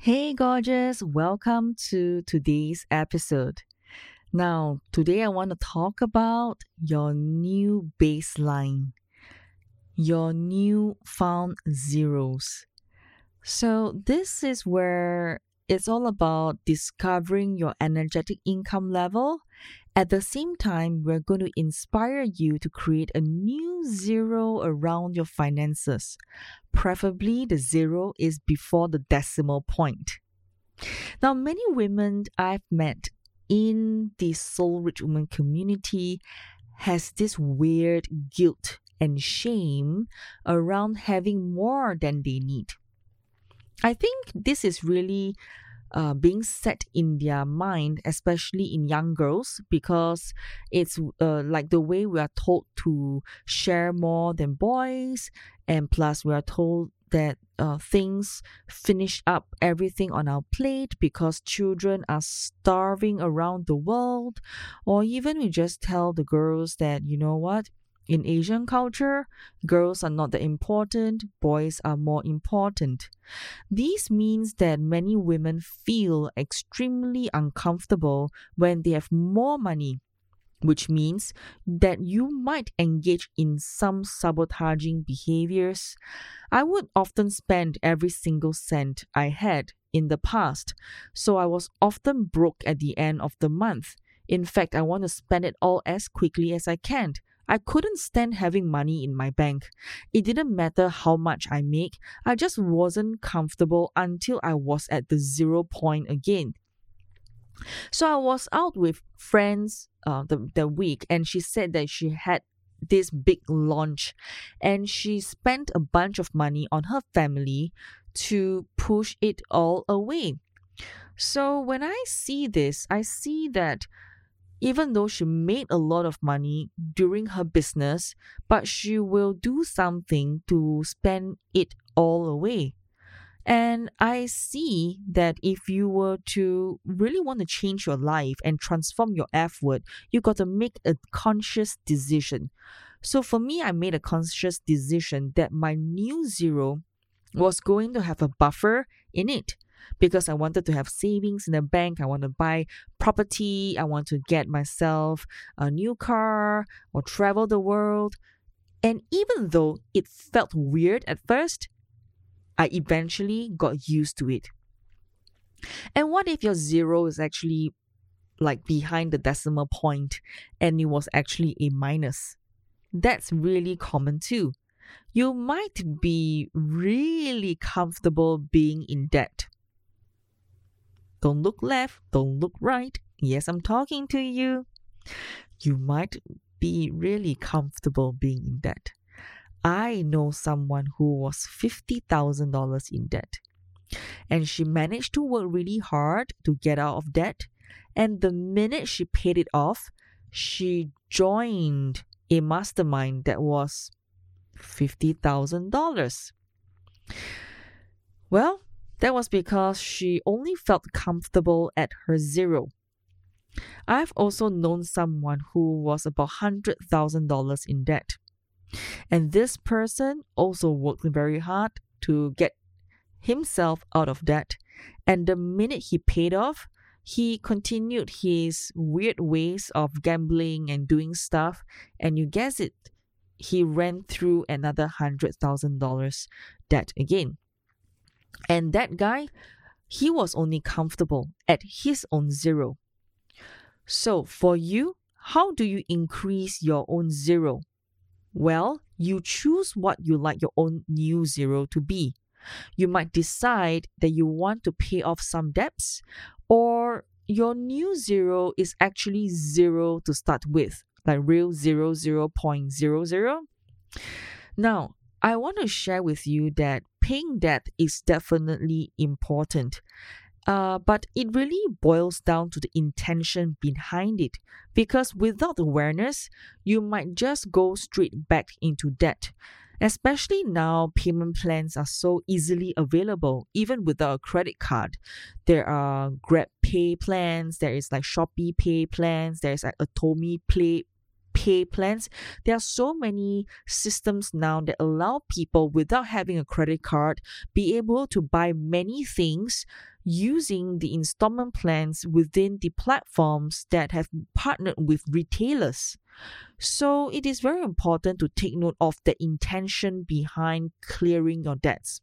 Hey, gorgeous, welcome to today's episode. Now, today I want to talk about your new baseline, your new found zeros. So, this is where it's all about discovering your energetic income level. At the same time, we're going to inspire you to create a new zero around your finances. Preferably, the zero is before the decimal point. Now, many women I've met in the Soul Rich Woman community has this weird guilt and shame around having more than they need. I think this is really uh, being set in their mind, especially in young girls, because it's uh, like the way we are told to share more than boys, and plus we are told that uh, things finish up everything on our plate because children are starving around the world, or even we just tell the girls that, you know what, in Asian culture, girls are not that important, boys are more important. This means that many women feel extremely uncomfortable when they have more money, which means that you might engage in some sabotaging behaviors. I would often spend every single cent I had in the past, so I was often broke at the end of the month. In fact, I want to spend it all as quickly as I can I couldn't stand having money in my bank. It didn't matter how much I make, I just wasn't comfortable until I was at the zero point again. So I was out with friends uh, the, the week, and she said that she had this big launch and she spent a bunch of money on her family to push it all away. So when I see this, I see that even though she made a lot of money during her business, but she will do something to spend it all away. And I see that if you were to really want to change your life and transform your F word, you got to make a conscious decision. So for me, I made a conscious decision that my new zero was going to have a buffer in it because I wanted to have savings in the bank. I want to buy property. I want to get myself a new car or travel the world. And even though it felt weird at first, I eventually got used to it. And what if your zero is actually like behind the decimal point and it was actually a minus? That's really common too. You might be really comfortable being in debt. Don't look left, don't look right. Yes, I'm talking to you. You might be really comfortable being in debt. I know someone who was $50,000 in debt. And she managed to work really hard to get out of debt. And the minute she paid it off, she joined a mastermind that was $50,000. Well, that was because she only felt comfortable at her zero. I've also known someone who was about $100,000 in debt. And this person also worked very hard to get himself out of debt. And the minute he paid off, he continued his weird ways of gambling and doing stuff. And you guess it, he ran through another $100,000 debt again. And that guy, he was only comfortable at his own zero. So for you, how do you increase your own zero? Well, you choose what you like your own new zero to be. You might decide that you want to pay off some debts, or your new zero is actually zero to start with, like real zero zero point zero zero. Now, I want to share with you that paying debt is definitely important. Uh, but it really boils down to the intention behind it because without awareness, you might just go straight back into debt. Especially now, payment plans are so easily available, even without a credit card. There are Grab Pay plans, there is like Shopee Pay plans, there's like Atome Pay pay plans. There are so many systems now that allow people without having a credit card be able to buy many things using the installment plans within the platforms that have partnered with retailers. So it is very important to take note of the intention behind clearing your debts.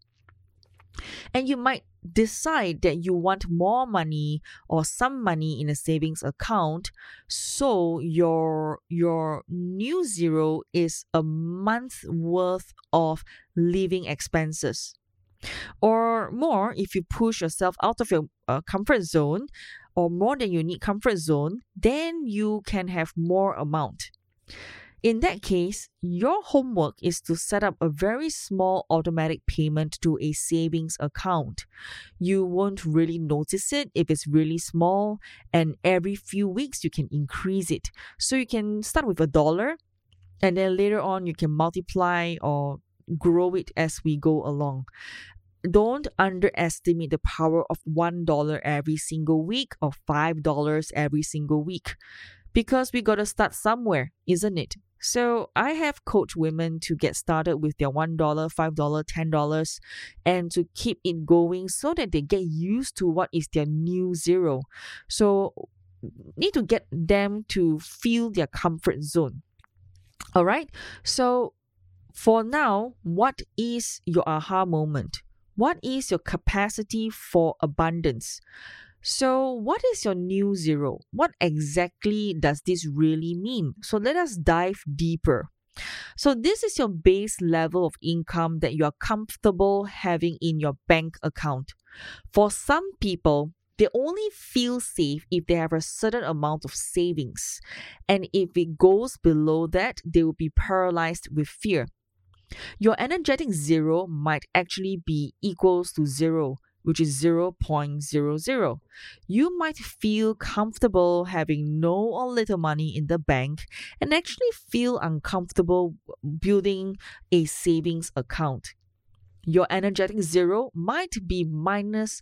And you might decide that you want more money or some money in a savings account. So your your new zero is a month worth of living expenses. Or more if you push yourself out of your uh, comfort zone or more than you need comfort zone then you can have more amount in that case, your homework is to set up a very small automatic payment to a savings account. You won't really notice it if it's really small, and every few weeks you can increase it. So you can start with a dollar, and then later on you can multiply or grow it as we go along. Don't underestimate the power of $1 every single week or $5 every single week because we got to start somewhere, isn't it? So I have coached women to get started with their $1, $5, $10 and to keep it going so that they get used to what is their new zero. So need to get them to feel their comfort zone. All right. So for now, what is your aha moment? What is your capacity for abundance? So, what is your new zero? What exactly does this really mean? So, let us dive deeper. So, this is your base level of income that you are comfortable having in your bank account. For some people, they only feel safe if they have a certain amount of savings. And if it goes below that, they will be paralyzed with fear. Your energetic zero might actually be equals to zero, which is 0.00. You might feel comfortable having no or little money in the bank and actually feel uncomfortable building a savings account. Your energetic zero might be minus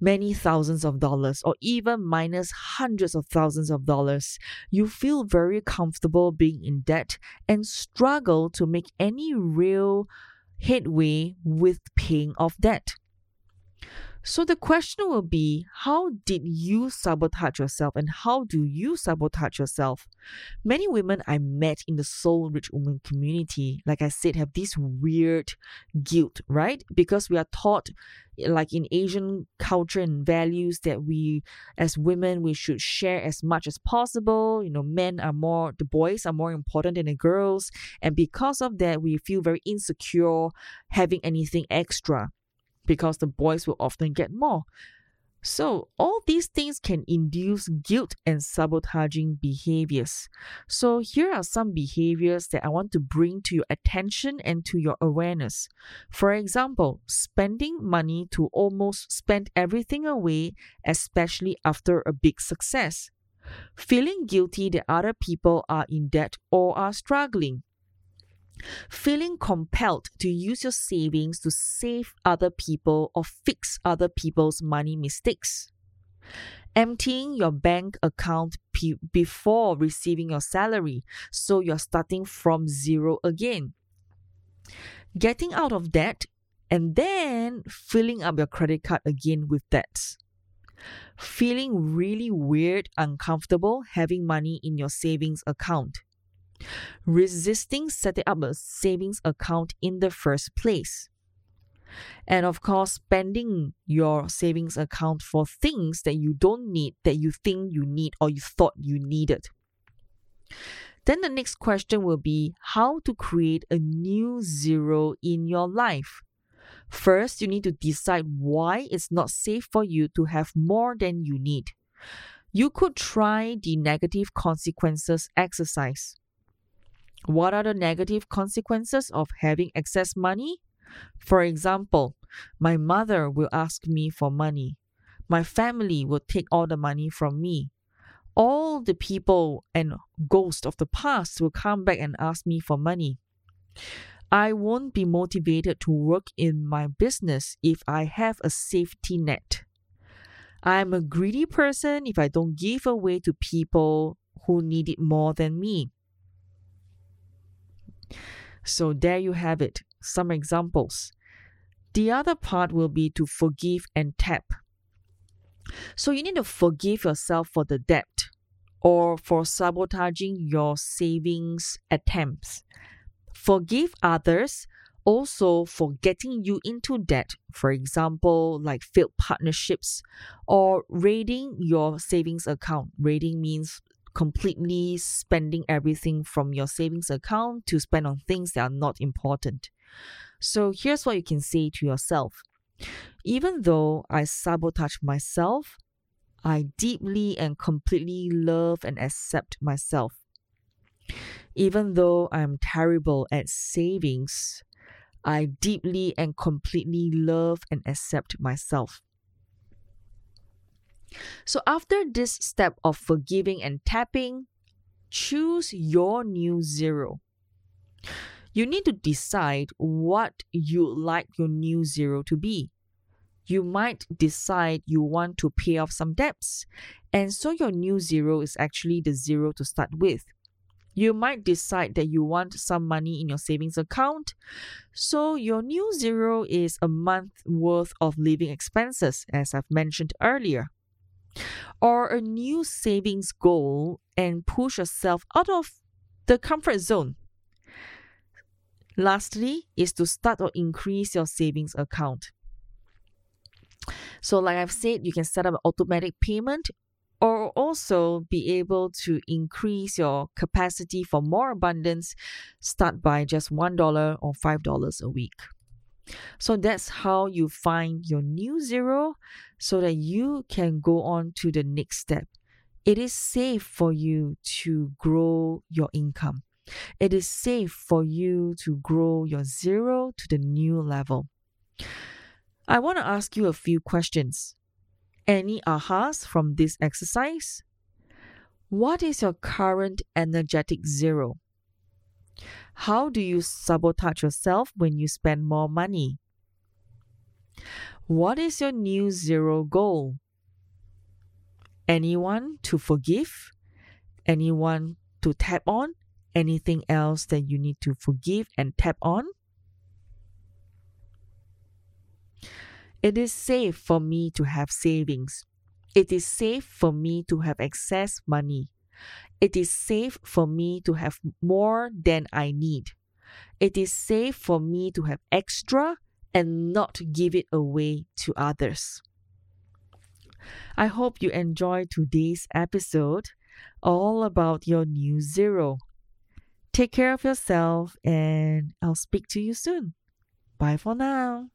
many thousands of dollars or even minus hundreds of thousands of dollars. You feel very comfortable being in debt and struggle to make any real headway with paying off debt. So the question will be how did you sabotage yourself and how do you sabotage yourself? Many women I met in the Soul Rich Woman community, like I said, have this weird guilt, right? Because we are taught like in Asian culture and values that we as women we should share as much as possible. You know, men are more the boys are more important than the girls. And because of that, we feel very insecure having anything extra because the boys will often get more. So, all these things can induce guilt and sabotaging behaviors. So, here are some behaviors that I want to bring to your attention and to your awareness. For example, spending money to almost spend everything away, especially after a big success. Feeling guilty that other people are in debt or are struggling feeling compelled to use your savings to save other people or fix other people's money mistakes, emptying your bank account p- before receiving your salary, so you're starting from zero again, getting out of debt and then filling up your credit card again with debts. Feeling really weird, uncomfortable having money in your savings account resisting setting up a savings account in the first place. And of course, spending your savings account for things that you don't need, that you think you need or you thought you needed. Then the next question will be how to create a new zero in your life. First, you need to decide why it's not safe for you to have more than you need. You could try the negative consequences exercise. What are the negative consequences of having excess money? For example, my mother will ask me for money. My family will take all the money from me. All the people and ghosts of the past will come back and ask me for money. I won't be motivated to work in my business if I have a safety net. I'm a greedy person if I don't give away to people who need it more than me. So there you have it, some examples. The other part will be to forgive and tap. So you need to forgive yourself for the debt or for sabotaging your savings attempts. Forgive others also for getting you into debt, for example, like failed partnerships or raiding your savings account. Raiding means completely spending everything from your savings account to spend on things that are not important. So here's what you can say to yourself. Even though I sabotage myself, I deeply and completely love and accept myself. Even though I'm terrible at savings, I deeply and completely love and accept myself. So, after this step of forgiving and tapping, choose your new zero. You need to decide what you'd like your new zero to be. You might decide you want to pay off some debts, and so your new zero is actually the zero to start with. You might decide that you want some money in your savings account. So, your new zero is a month worth of living expenses, as I've mentioned earlier. Or a new savings goal and push yourself out of the comfort zone. Lastly, is to start or increase your savings account. So, like I've said, you can set up an automatic payment or also be able to increase your capacity for more abundance, start by just $1 or $5 a week. So that's how you find your new zero so that you can go on to the next step. It is safe for you to grow your income. It is safe for you to grow your zero to the new level. I want to ask you a few questions. Any ahas from this exercise? What is your current energetic zero? How do you sabotage yourself when you spend more money? What is your new zero goal? Anyone to forgive? Anyone to tap on? Anything else that you need to forgive and tap on? It is safe for me to have savings. It is safe for me to have excess money. It is safe for me to have more than I need. It is safe for me to have extra and not give it away to others. I hope you enjoyed today's episode all about your new zero. Take care of yourself and I'll speak to you soon. Bye for now.